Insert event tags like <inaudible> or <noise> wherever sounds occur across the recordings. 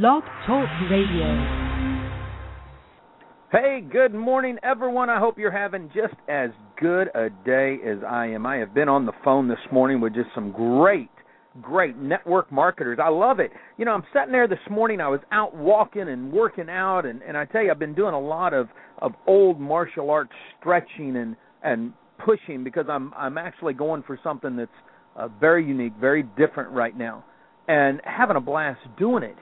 Blog Talk Radio. Hey, good morning, everyone. I hope you're having just as good a day as I am. I have been on the phone this morning with just some great, great network marketers. I love it. You know, I'm sitting there this morning. I was out walking and working out, and and I tell you, I've been doing a lot of of old martial arts stretching and and pushing because I'm I'm actually going for something that's uh, very unique, very different right now, and having a blast doing it.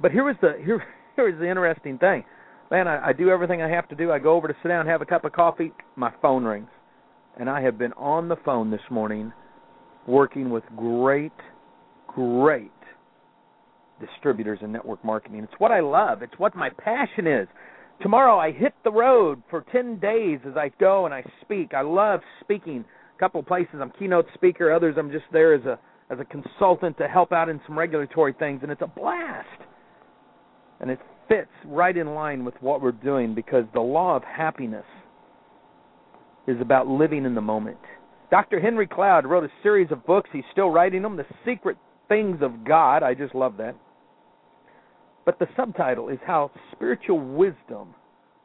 But here was the <laughs> here here is the interesting thing man, I, I do everything I have to do. I go over to sit down, have a cup of coffee, my phone rings. And I have been on the phone this morning working with great, great distributors in network marketing. It's what I love, it's what my passion is. Tomorrow I hit the road for 10 days as I go and I speak. I love speaking. A couple of places I'm keynote speaker, others I'm just there as a as a consultant to help out in some regulatory things and it's a blast. And it fits right in line with what we're doing because the law of happiness is about living in the moment. Dr. Henry Cloud wrote a series of books. He's still writing them, The Secret Things of God. I just love that. But the subtitle is How Spiritual Wisdom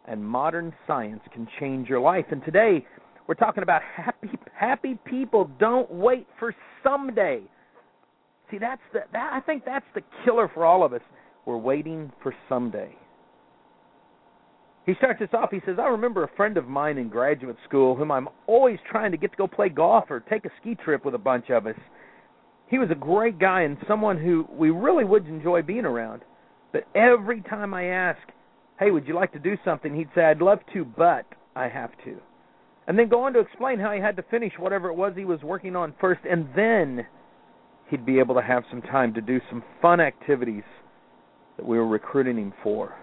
and Modern Science Can Change Your Life. And today we're talking about happy happy people don't wait for someday. See, that's the that I think that's the killer for all of us. We're waiting for someday. He starts this off. He says, I remember a friend of mine in graduate school whom I'm always trying to get to go play golf or take a ski trip with a bunch of us. He was a great guy and someone who we really would enjoy being around. But every time I ask, hey, would you like to do something? He'd say, I'd love to, but I have to. And then go on to explain how he had to finish whatever it was he was working on first, and then he'd be able to have some time to do some fun activities that we were recruiting him for.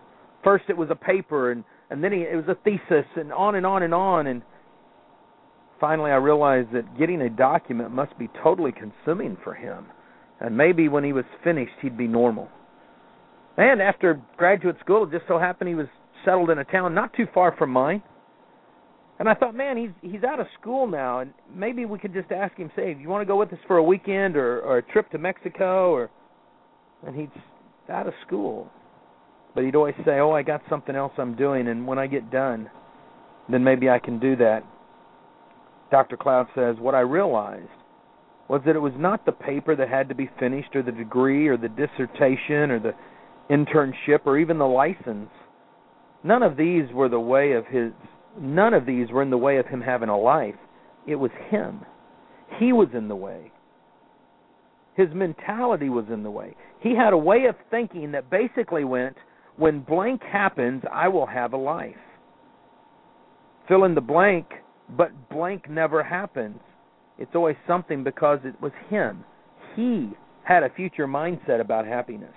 First, it was a paper, and and then he, it was a thesis, and on and on and on. And finally, I realized that getting a document must be totally consuming for him. And maybe when he was finished, he'd be normal. And after graduate school, it just so happened he was settled in a town not too far from mine. And I thought, man, he's he's out of school now, and maybe we could just ask him, say, do "You want to go with us for a weekend or or a trip to Mexico?" Or, and he'd out of school. But he'd always say, "Oh, I got something else I'm doing, and when I get done, then maybe I can do that." Dr. Cloud says, "What I realized was that it was not the paper that had to be finished, or the degree, or the dissertation, or the internship, or even the license. None of these were the way of his. None of these were in the way of him having a life. It was him. He was in the way. His mentality was in the way. He had a way of thinking that basically went, when blank happens, I will have a life. Fill in the blank, but blank never happens. It's always something because it was him. He had a future mindset about happiness.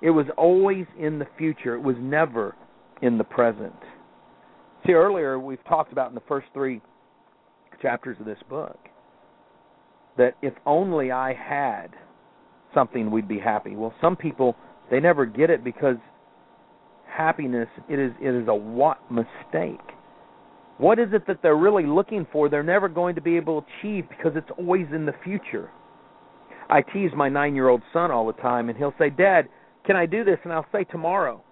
It was always in the future, it was never in the present. See, earlier we've talked about in the first three chapters of this book that if only I had something, we'd be happy. Well, some people they never get it because happiness it is it is a what mistake. What is it that they're really looking for? They're never going to be able to achieve because it's always in the future. I tease my nine-year-old son all the time, and he'll say, "Dad, can I do this?" And I'll say, "Tomorrow."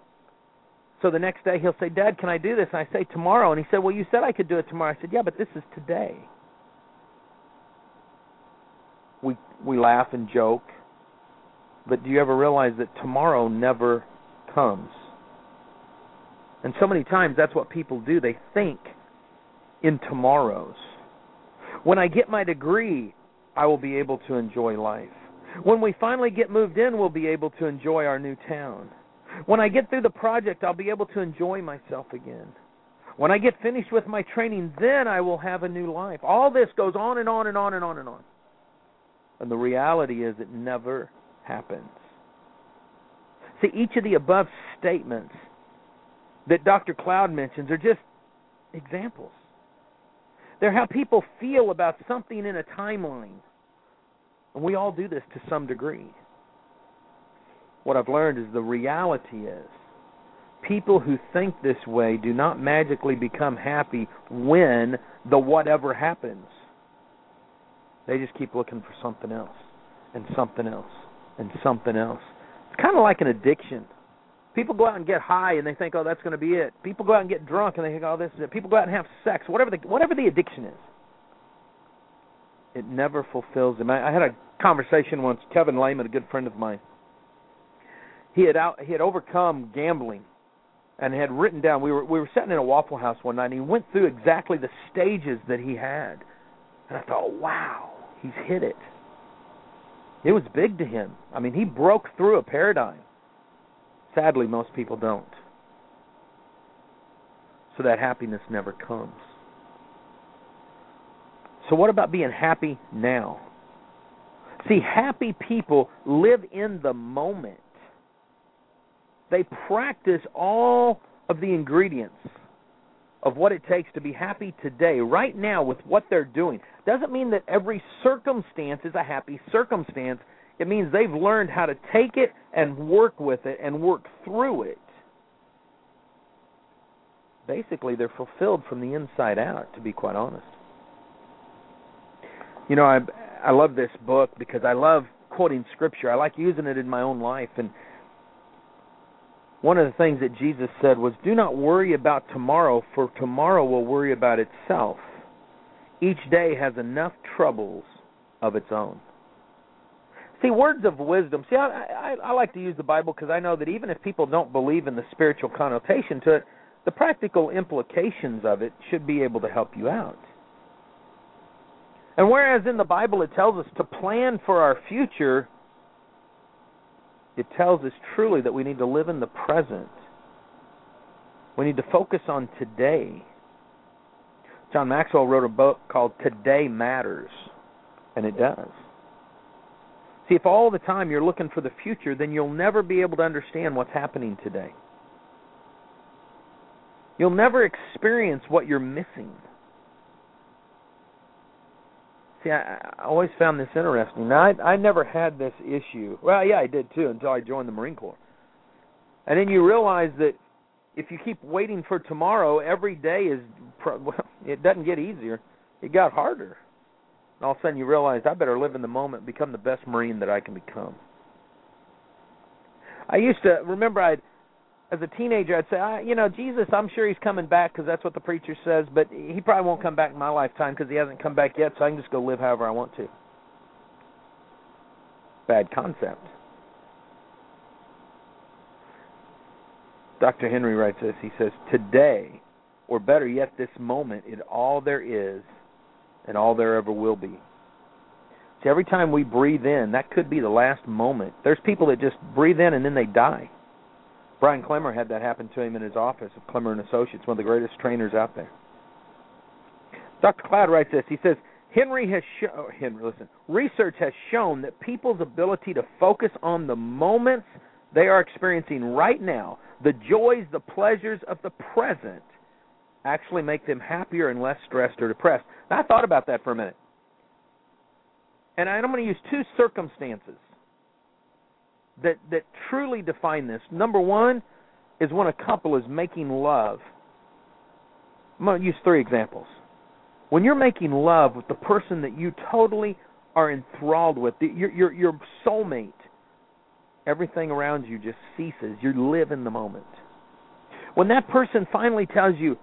So the next day he'll say, "Dad, can I do this?" And I say, "Tomorrow." And he said, "Well, you said I could do it tomorrow." I said, "Yeah, but this is today." We we laugh and joke, but do you ever realize that tomorrow never comes? And so many times that's what people do. They think in tomorrows. When I get my degree, I will be able to enjoy life. When we finally get moved in, we'll be able to enjoy our new town. When I get through the project, I'll be able to enjoy myself again. When I get finished with my training, then I will have a new life. All this goes on and on and on and on and on. And the reality is, it never happens. See, each of the above statements that Dr. Cloud mentions are just examples. They're how people feel about something in a timeline. And we all do this to some degree. What I've learned is the reality is people who think this way do not magically become happy when the whatever happens. They just keep looking for something else and something else and something else. It's kind of like an addiction. People go out and get high and they think, oh, that's going to be it. People go out and get drunk and they think, oh, this is it. People go out and have sex, whatever the whatever the addiction is. It never fulfills them. I, I had a conversation once. Kevin Lehman, a good friend of mine, he had out he had overcome gambling and had written down. We were we were sitting in a Waffle House one night, and he went through exactly the stages that he had, and I thought, wow, he's hit it. It was big to him. I mean, he broke through a paradigm. Sadly, most people don't. So that happiness never comes. So, what about being happy now? See, happy people live in the moment. They practice all of the ingredients of what it takes to be happy today, right now, with what they're doing. Doesn't mean that every circumstance is a happy circumstance. It means they've learned how to take it and work with it and work through it. Basically, they're fulfilled from the inside out, to be quite honest. You know, I I love this book because I love quoting scripture. I like using it in my own life and one of the things that Jesus said was, Do not worry about tomorrow, for tomorrow will worry about itself. Each day has enough troubles of its own. See, words of wisdom. See, I, I, I like to use the Bible because I know that even if people don't believe in the spiritual connotation to it, the practical implications of it should be able to help you out. And whereas in the Bible it tells us to plan for our future, it tells us truly that we need to live in the present. We need to focus on today. John Maxwell wrote a book called Today Matters, and it does. See, if all the time you're looking for the future, then you'll never be able to understand what's happening today. You'll never experience what you're missing. See, I, I always found this interesting. Now, I, I never had this issue. Well, yeah, I did too until I joined the Marine Corps. And then you realize that if you keep waiting for tomorrow, every day is <laughs> well, it doesn't get easier. It got harder. And all of a sudden you realize I better live in the moment, become the best Marine that I can become. I used to remember I'd as a teenager, I'd say, I, you know, Jesus, I'm sure he's coming back because that's what the preacher says, but he probably won't come back in my lifetime because he hasn't come back yet, so I can just go live however I want to. Bad concept. Dr. Henry writes this. He says, Today, or better yet, this moment, is all there is and all there ever will be. See, every time we breathe in, that could be the last moment. There's people that just breathe in and then they die. Brian Klemmer had that happen to him in his office of Klemmer and Associates, one of the greatest trainers out there. Dr. Cloud writes this. He says, Henry has shown, oh, Henry, listen, research has shown that people's ability to focus on the moments they are experiencing right now, the joys, the pleasures of the present, actually make them happier and less stressed or depressed. Now, I thought about that for a minute. And I'm going to use two circumstances that that truly define this. Number one is when a couple is making love. I'm going to use three examples. When you're making love with the person that you totally are enthralled with, your your your soulmate, everything around you just ceases. You live in the moment. When that person finally tells you,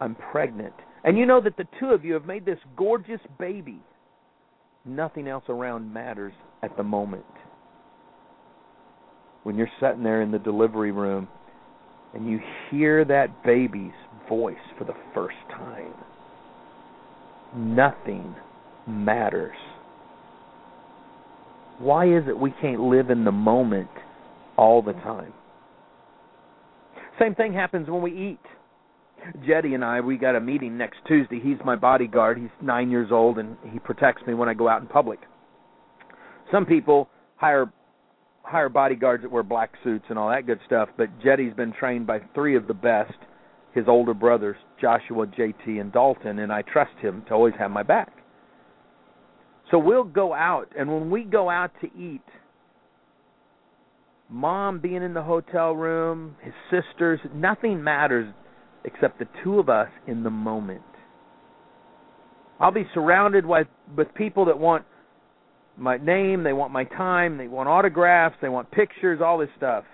"I'm pregnant," and you know that the two of you have made this gorgeous baby, nothing else around matters at the moment when you're sitting there in the delivery room and you hear that baby's voice for the first time. Nothing matters. Why is it we can't live in the moment all the time? Same thing happens when we eat. Jetty and I, we got a meeting next Tuesday. He's my bodyguard. He's nine years old, and he protects me when I go out in public. Some people hire hire bodyguards that wear black suits and all that good stuff, but Jetty's been trained by three of the best, his older brothers, Joshua, JT, and Dalton, and I trust him to always have my back. So we'll go out, and when we go out to eat, mom being in the hotel room, his sisters, nothing matters except the two of us in the moment. I'll be surrounded with, with people that want my name, they want my time, they want autographs, they want pictures, all this stuff.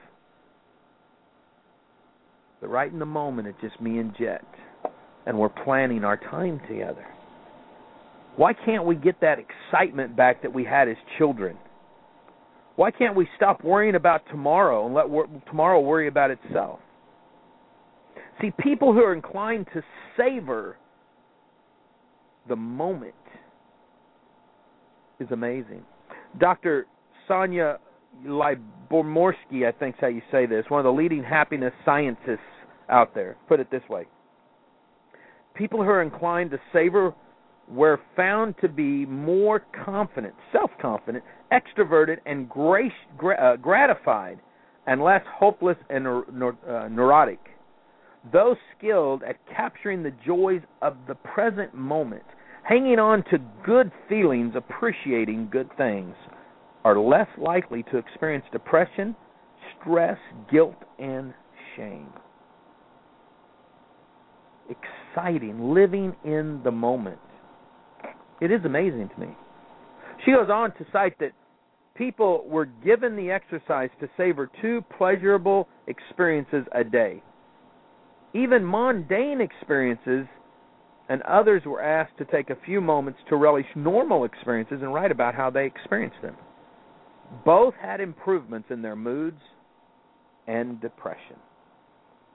But right in the moment, it's just me and Jet, and we're planning our time together. Why can't we get that excitement back that we had as children? Why can't we stop worrying about tomorrow and let wor- tomorrow worry about itself? See, people who are inclined to savor the moment is amazing. Dr. Sonja Lyubomirsky, I think is how you say this, one of the leading happiness scientists out there, put it this way. People who are inclined to savor were found to be more confident, self confident, extroverted, and grace, uh, gratified, and less hopeless and uh, neurotic. Those skilled at capturing the joys of the present moment, hanging on to good feelings, appreciating good things, are less likely to experience depression, stress, guilt, and shame. Exciting, living in the moment. It is amazing to me. She goes on to cite that people were given the exercise to savor two pleasurable experiences a day. Even mundane experiences and others were asked to take a few moments to relish normal experiences and write about how they experienced them. Both had improvements in their moods and depression.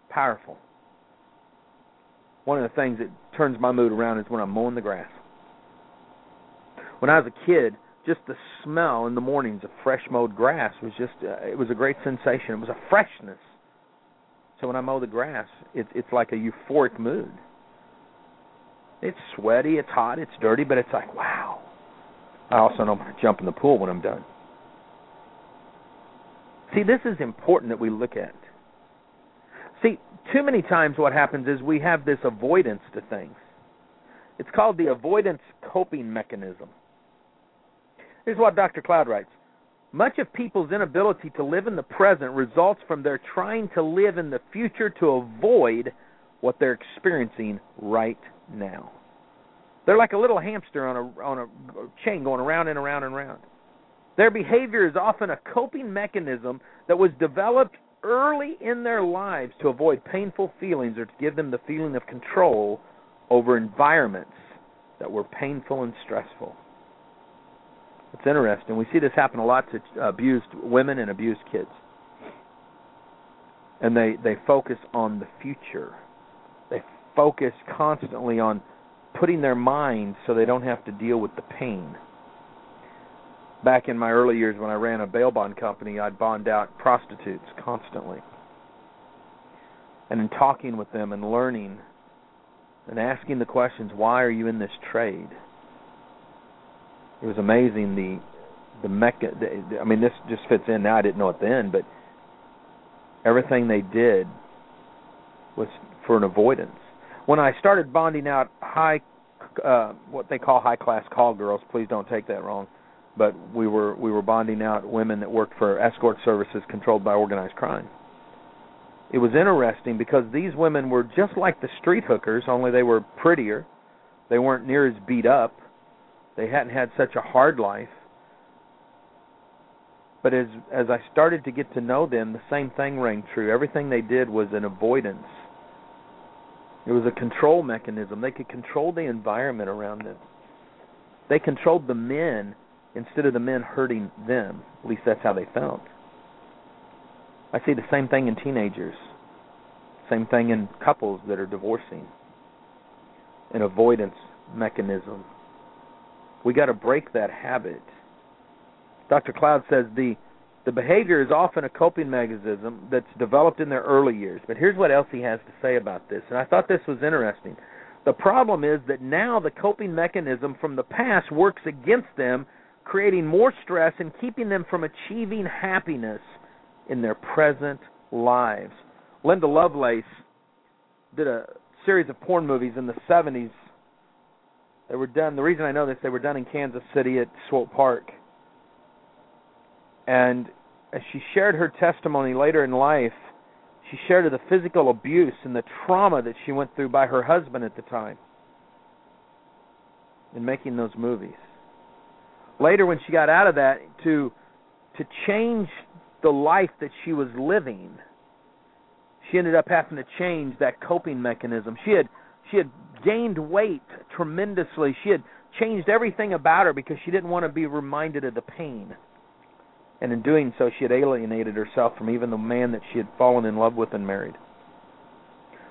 Powerful. One of the things that turns my mood around is when I'm mowing the grass. When I was a kid, just the smell in the mornings of fresh mowed grass was just uh, it was a great sensation. It was a freshness. So when I mow the grass, it's it's like a euphoric mood. It's sweaty, it's hot, it's dirty, but it's like wow. I also I'm going to jump in the pool when I'm done. See, this is important that we look at. See, too many times what happens is we have this avoidance to things. It's called the avoidance coping mechanism. Here's what Dr. Cloud writes Much of people's inability to live in the present results from their trying to live in the future to avoid what they're experiencing right now. They're like a little hamster on a on a chain going around and around and around. Their behavior is often a coping mechanism that was developed early in their lives to avoid painful feelings or to give them the feeling of control over environments that were painful and stressful. It's interesting. We see this happen a lot to uh, abused women and abused kids. And they they focus on the future. They focus constantly on putting their mind so they don't have to deal with the pain back in my early years when I ran a bail bond company, I'd bond out prostitutes constantly. And in talking with them and learning and asking the questions, why are you in this trade? It was amazing the the mecha. The, I mean, this just fits in now. I didn't know it then, but everything they did was for an avoidance. When I started bonding out high, uh, what they call high class call girls, please don't take that wrong but we were we were bonding out women that worked for escort services controlled by organized crime. It was interesting because these women were just like the street hookers, only they were prettier. They weren't near as beat up. They hadn't had such a hard life. But as as I started to get to know them, the same thing rang true. Everything they did was an avoidance. It was a control mechanism. They could control the environment around them. They controlled the men instead of the men hurting them. At least that's how they felt. I see the same thing in teenagers, same thing in couples that are divorcing. An avoidance mechanism. We got to break that habit. Dr. Cloud says the the behavior is often a coping mechanism that's developed in their early years. But here's what else he has to say about this, and I thought this was interesting. The problem is that now the coping mechanism from the past works against them creating more stress and keeping them from achieving happiness in their present lives. Linda Lovelace did a series of porn movies in the 70s. They were done. The reason I know this, they were done in Kansas City at Swope Park. And as she shared her testimony later in life, she shared the physical abuse and the trauma that she went through by her husband at the time in making those movies later when she got out of that to to change the life that she was living she ended up having to change that coping mechanism. She had she had gained weight tremendously. She had changed everything about her because she didn't want to be reminded of the pain. And in doing so, she had alienated herself from even the man that she had fallen in love with and married.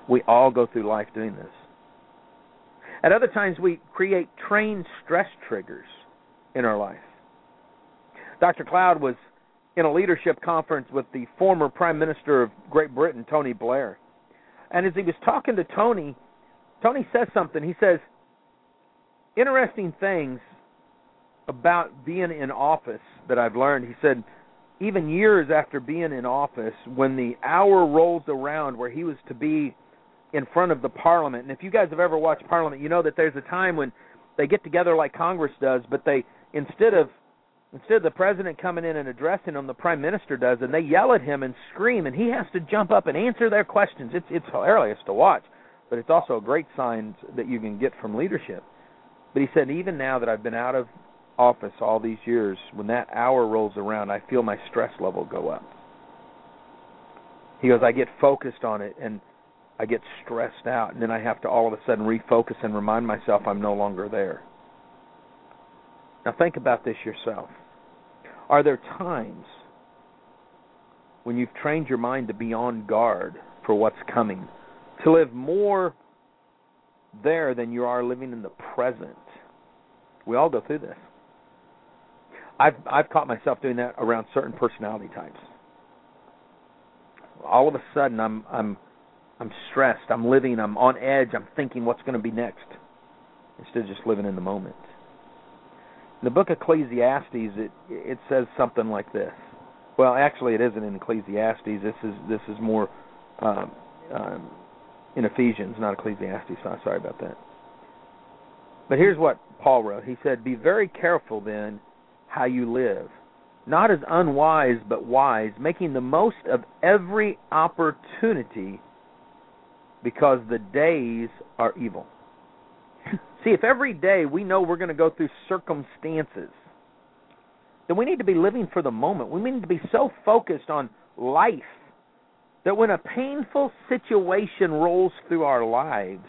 We all go through life doing this. At other times, we create trained stress triggers in our life. Dr. Cloud was in a leadership conference with the former Prime Minister of Great Britain, Tony Blair. And as he was talking to Tony, Tony says something. He says, interesting things about being in office that I've learned. He said, even years after being in office, when the hour rolls around where he was to be in front of the Parliament, and if you guys have ever watched Parliament, you know that there's a time when they get together like Congress does, but they instead of instead of the president coming in and addressing them, the prime minister does, and they yell at him and scream, and he has to jump up and answer their questions. It's it's hilarious to watch, but it's also a great sign that you can get from leadership. But he said, even now that I've been out of office all these years, when that hour rolls around, I feel my stress level go up. He goes, I get focused on it and I get stressed out, and then I have to all of a sudden refocus and remind myself I'm no longer there. Now think about this yourself. Are there times when you've trained your mind to be on guard for what's coming, to live more there than you are living in the present? We all go through this. I've I've caught myself doing that around certain personality types. All of a sudden I'm I'm I'm stressed, I'm living, I'm on edge, I'm thinking what's going to be next instead of just living in the moment. In the book of Ecclesiastes, it it says something like this. Well, actually, it isn't in Ecclesiastes. This is this is more um, um, in Ephesians, not Ecclesiastes. So I'm sorry about that. But here's what Paul wrote. He said, "Be very careful then how you live, not as unwise but wise, making the most of every opportunity, because the days are evil." <laughs> See, if every day we know we're going to go through circumstances, then we need to be living for the moment. We need to be so focused on life that when a painful situation rolls through our lives,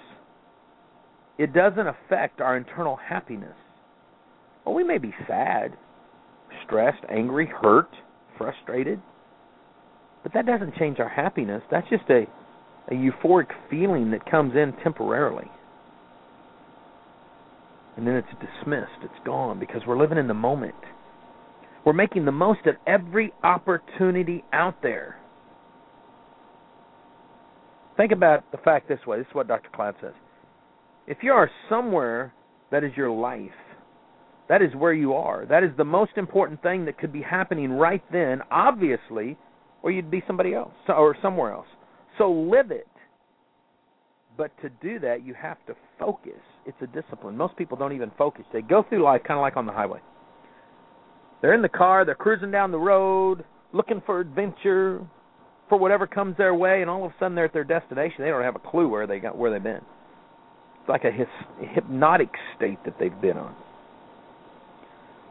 it doesn't affect our internal happiness. Well, we may be sad, stressed, angry, hurt, frustrated, but that doesn't change our happiness. That's just a, a euphoric feeling that comes in temporarily and then it's dismissed. It's gone because we're living in the moment. We're making the most of every opportunity out there. Think about the fact this way. This is what Dr. Cloud says. If you are somewhere that is your life, that is where you are. That is the most important thing that could be happening right then, obviously, or you'd be somebody else or somewhere else. So live it. But to do that, you have to focus. It's a discipline. Most people don't even focus. They go through life kind of like on the highway. They're in the car, they're cruising down the road, looking for adventure, for whatever comes their way, and all of a sudden they're at their destination. They don't have a clue where they got where they've been. It's like a his, hypnotic state that they've been on.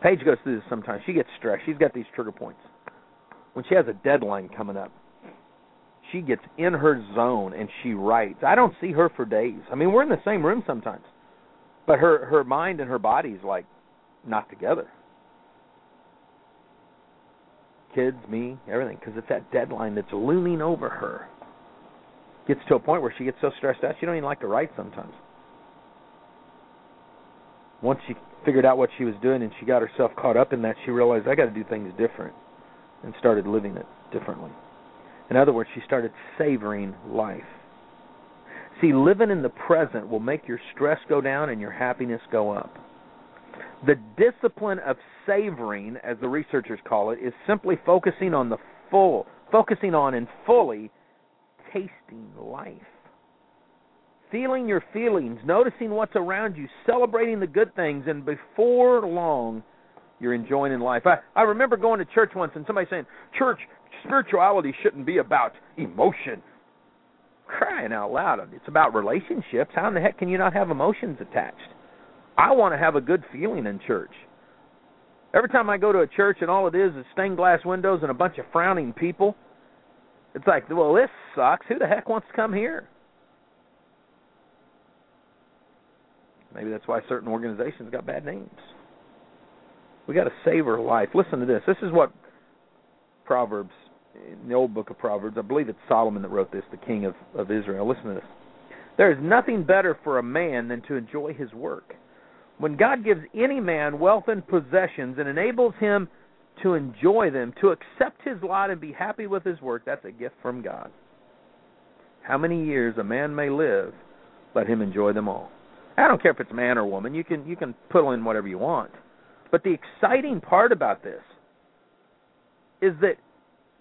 Paige goes through this sometimes. She gets stressed. She's got these trigger points. When she has a deadline coming up, she gets in her zone and she writes. I don't see her for days. I mean, we're in the same room sometimes, but her her mind and her body is like not together. Kids, me, everything, because it's that deadline that's looming over her. Gets to a point where she gets so stressed out she don't even like to write sometimes. Once she figured out what she was doing and she got herself caught up in that, she realized I got to do things different, and started living it differently. In other words, she started savoring life. See, living in the present will make your stress go down and your happiness go up. The discipline of savoring, as the researchers call it, is simply focusing on the full, focusing on and fully tasting life. Feeling your feelings, noticing what's around you, celebrating the good things, and before long, you're enjoying life. I, I remember going to church once and somebody saying, Church, spirituality shouldn't be about emotion. Crying out loud. It's about relationships. How in the heck can you not have emotions attached? I want to have a good feeling in church. Every time I go to a church and all it is is stained glass windows and a bunch of frowning people, It's like, well, this sucks. Who the heck wants to come here? Maybe that's why certain organizations got bad names. We got to savor life. Listen to this. This is what Proverbs, in the old book of Proverbs, I believe it's Solomon that wrote this, the king of, of Israel. Listen to this. There is nothing better for a man than to enjoy his work. When God gives any man wealth and possessions and enables him to enjoy them, to accept his lot and be happy with his work, that's a gift from God. How many years a man may live, let him enjoy them all. I don't care if it's man or woman. You can you can put in whatever you want. But the exciting part about this is that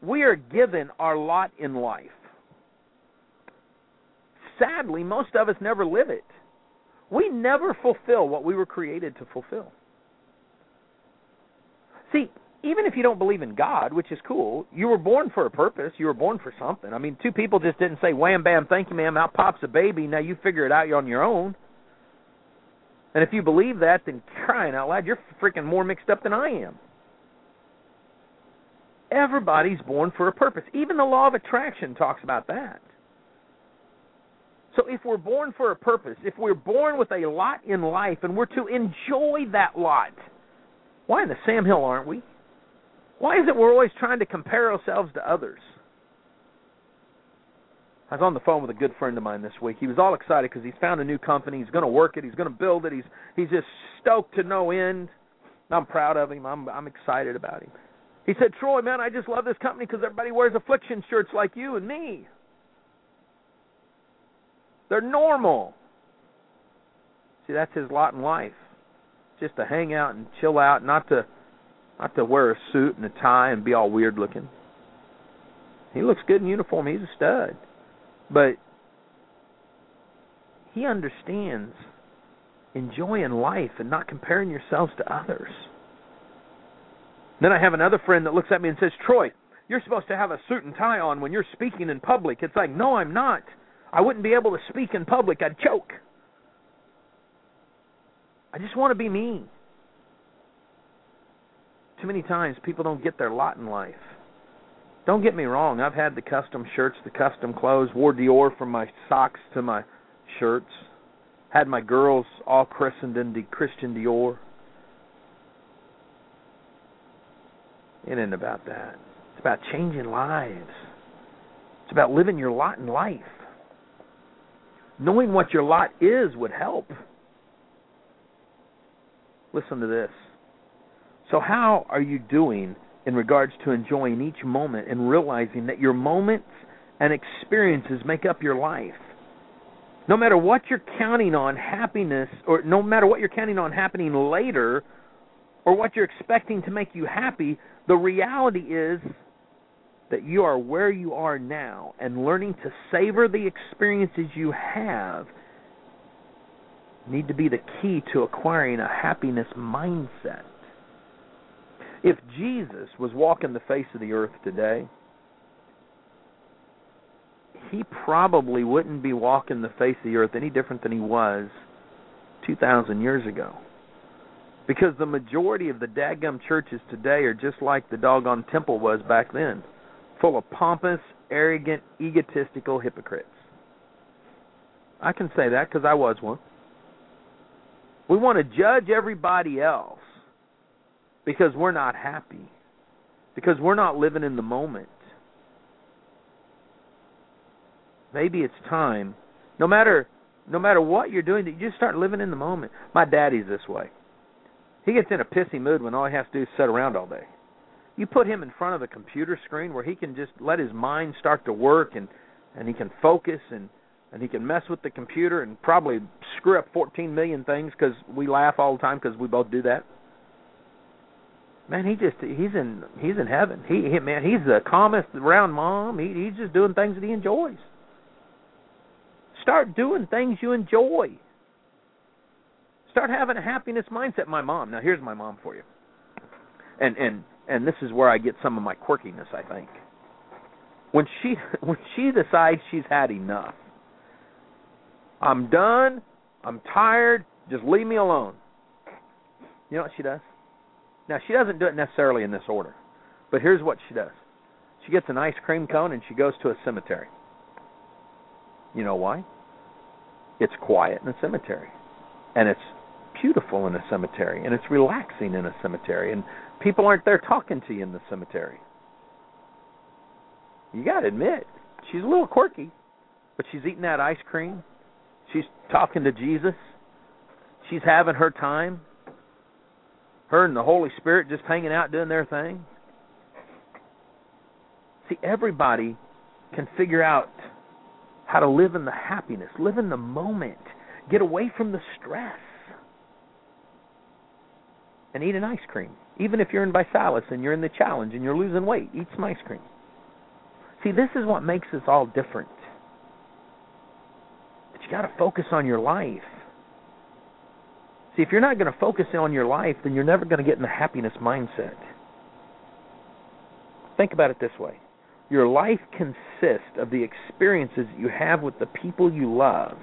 we are given our lot in life. Sadly, most of us never live it. We never fulfill what we were created to fulfill. See, even if you don't believe in God, which is cool, you were born for a purpose. You were born for something. I mean, two people just didn't say, wham, bam, thank you, ma'am, out pops a baby. Now you figure it out you're on your own. And if you believe that, then crying out loud, you're freaking more mixed up than I am. Everybody's born for a purpose. Even the law of attraction talks about that. So if we're born for a purpose, if we're born with a lot in life and we're to enjoy that lot, why in the Sam Hill aren't we? Why is it we're always trying to compare ourselves to others? I was on the phone with a good friend of mine this week. He was all excited because he's found a new company. He's going to work it. He's going to build it. He's he's just stoked to no end. I'm proud of him. I'm I'm excited about him. He said, "Troy, man, I just love this company because everybody wears affliction shirts like you and me. They're normal. See, that's his lot in life. Just to hang out and chill out, not to not to wear a suit and a tie and be all weird looking. He looks good in uniform. He's a stud. But he understands enjoying life and not comparing yourselves to others. Then I have another friend that looks at me and says, Troy, you're supposed to have a suit and tie on when you're speaking in public. It's like, no, I'm not. I wouldn't be able to speak in public. I'd choke. I just want to be me. Too many times people don't get their lot in life. Don't get me wrong, I've had the custom shirts, the custom clothes, wore Dior from my socks to my shirts. Had my girls all christened in the Christian Dior. It ain't about that. It's about changing lives. It's about living your lot in life. Knowing what your lot is would help. Listen to this. So, how are you doing in regards to enjoying each moment and realizing that your moments and experiences make up your life? No matter what you're counting on happiness, or no matter what you're counting on happening later, or what you're expecting to make you happy, the reality is that you are where you are now and learning to savor the experiences you have need to be the key to acquiring a happiness mindset. If Jesus was walking the face of the earth today, he probably wouldn't be walking the face of the earth any different than he was 2,000 years ago. Because the majority of the daggum churches today are just like the doggone temple was back then full of pompous, arrogant, egotistical hypocrites. I can say that because I was one. We want to judge everybody else because we're not happy, because we're not living in the moment. Maybe it's time, no matter no matter what you're doing, that you just start living in the moment. My daddy's this way. He gets in a pissy mood when all he has to do is sit around all day. You put him in front of a computer screen where he can just let his mind start to work and and he can focus and and he can mess with the computer and probably screw up 14 million things because we laugh all the time because we both do that. Man, he just he's in he's in heaven. He, he man, he's the calmest around mom. He he's just doing things that he enjoys. Start doing things you enjoy. Start having a happiness mindset. My mom. Now here's my mom for you. And and and this is where I get some of my quirkiness, I think. When she <laughs> when she decides she's had enough, I'm done, I'm tired, just leave me alone. You know what she does? Now she doesn't do it necessarily in this order, but here's what she does. She gets an ice cream cone and she goes to a cemetery. You know why? It's quiet in a cemetery. And it's beautiful in a cemetery and it's relaxing in a cemetery and people aren't there talking to you in the cemetery. You got to admit, she's a little quirky, but she's eating that ice cream. She's talking to Jesus. She's having her time. Her and the Holy Spirit just hanging out doing their thing. See, everybody can figure out how to live in the happiness, live in the moment, get away from the stress, and eat an ice cream. Even if you're in ViSalus and you're in the challenge and you're losing weight, eat some ice cream. See, this is what makes us all different. But you got to focus on your life. See, if you're not going to focus on your life, then you're never going to get in the happiness mindset. Think about it this way your life consists of the experiences you have with the people you love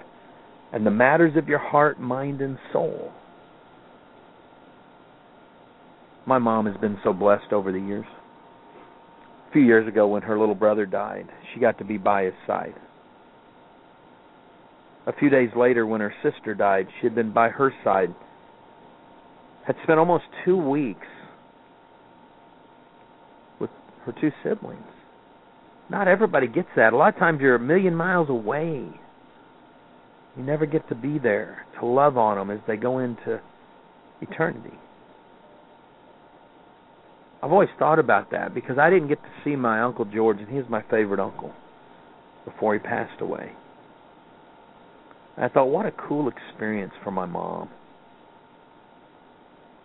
and the matters of your heart, mind, and soul. My mom has been so blessed over the years. A few years ago, when her little brother died, she got to be by his side. A few days later, when her sister died, she had been by her side. Had spent almost two weeks with her two siblings. Not everybody gets that. A lot of times you're a million miles away. You never get to be there to love on them as they go into eternity. I've always thought about that because I didn't get to see my Uncle George, and he was my favorite uncle before he passed away. I thought, what a cool experience for my mom.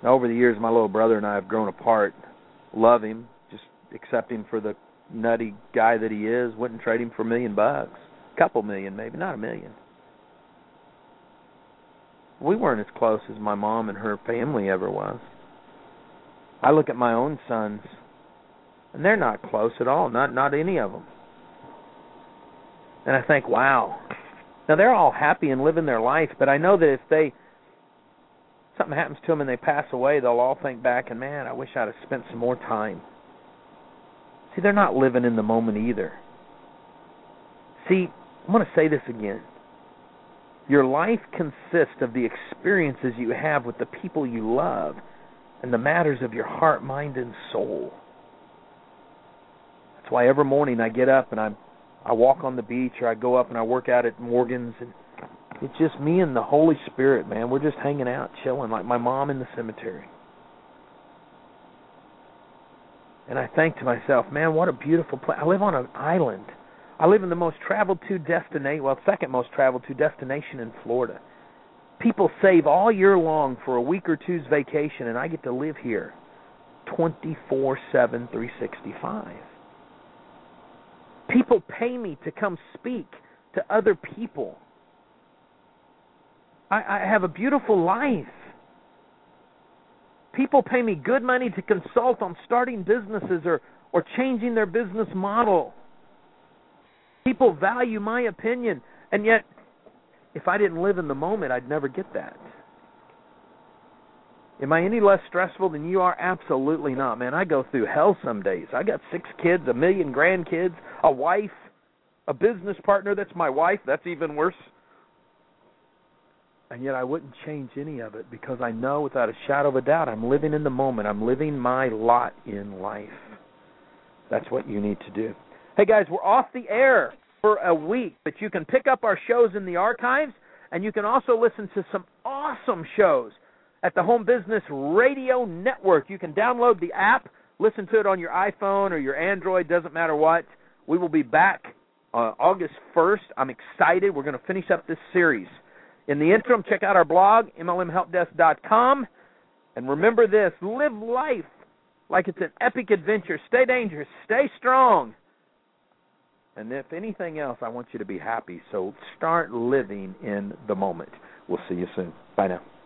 Now, over the years, my little brother and I have grown apart. Love him, just accept him for the nutty guy that he is. Wouldn't trade him for a million bucks, a couple million maybe, not a million. We weren't as close as my mom and her family ever was. I look at my own sons, and they're not close at all. Not not any of them. And I think, wow. Now they're all happy and living their life, but I know that if they something happens to them and they pass away, they'll all think back and man, I wish I'd have spent some more time. See, they're not living in the moment either. See, I'm going to say this again. Your life consists of the experiences you have with the people you love and the matters of your heart, mind, and soul. That's why every morning I get up and I I walk on the beach or I go up and I work out at Morgan's and it's just me and the Holy Spirit, man. We're just hanging out, chilling like my mom in the cemetery. And I think to myself, man, what a beautiful place. I live on an island. I live in the most traveled to destination, well, second most traveled to destination in Florida. People save all year long for a week or two's vacation, and I get to live here 24 7, 365. People pay me to come speak to other people. I, I have a beautiful life. People pay me good money to consult on starting businesses or, or changing their business model. People value my opinion, and yet if I didn't live in the moment, I'd never get that. Am I any less stressful than you are? Absolutely not, man. I go through hell some days. I got six kids, a million grandkids, a wife, a business partner that's my wife. That's even worse. And yet I wouldn't change any of it because I know without a shadow of a doubt I'm living in the moment. I'm living my lot in life. That's what you need to do. Hey guys, we're off the air for a week, but you can pick up our shows in the archives, and you can also listen to some awesome shows at the Home Business Radio Network. You can download the app, listen to it on your iPhone or your Android, doesn't matter what. We will be back uh, August 1st. I'm excited. We're going to finish up this series. In the interim, check out our blog, MLMHelpDesk.com. And remember this live life like it's an epic adventure. Stay dangerous, stay strong. And if anything else, I want you to be happy. So start living in the moment. We'll see you soon. Bye now.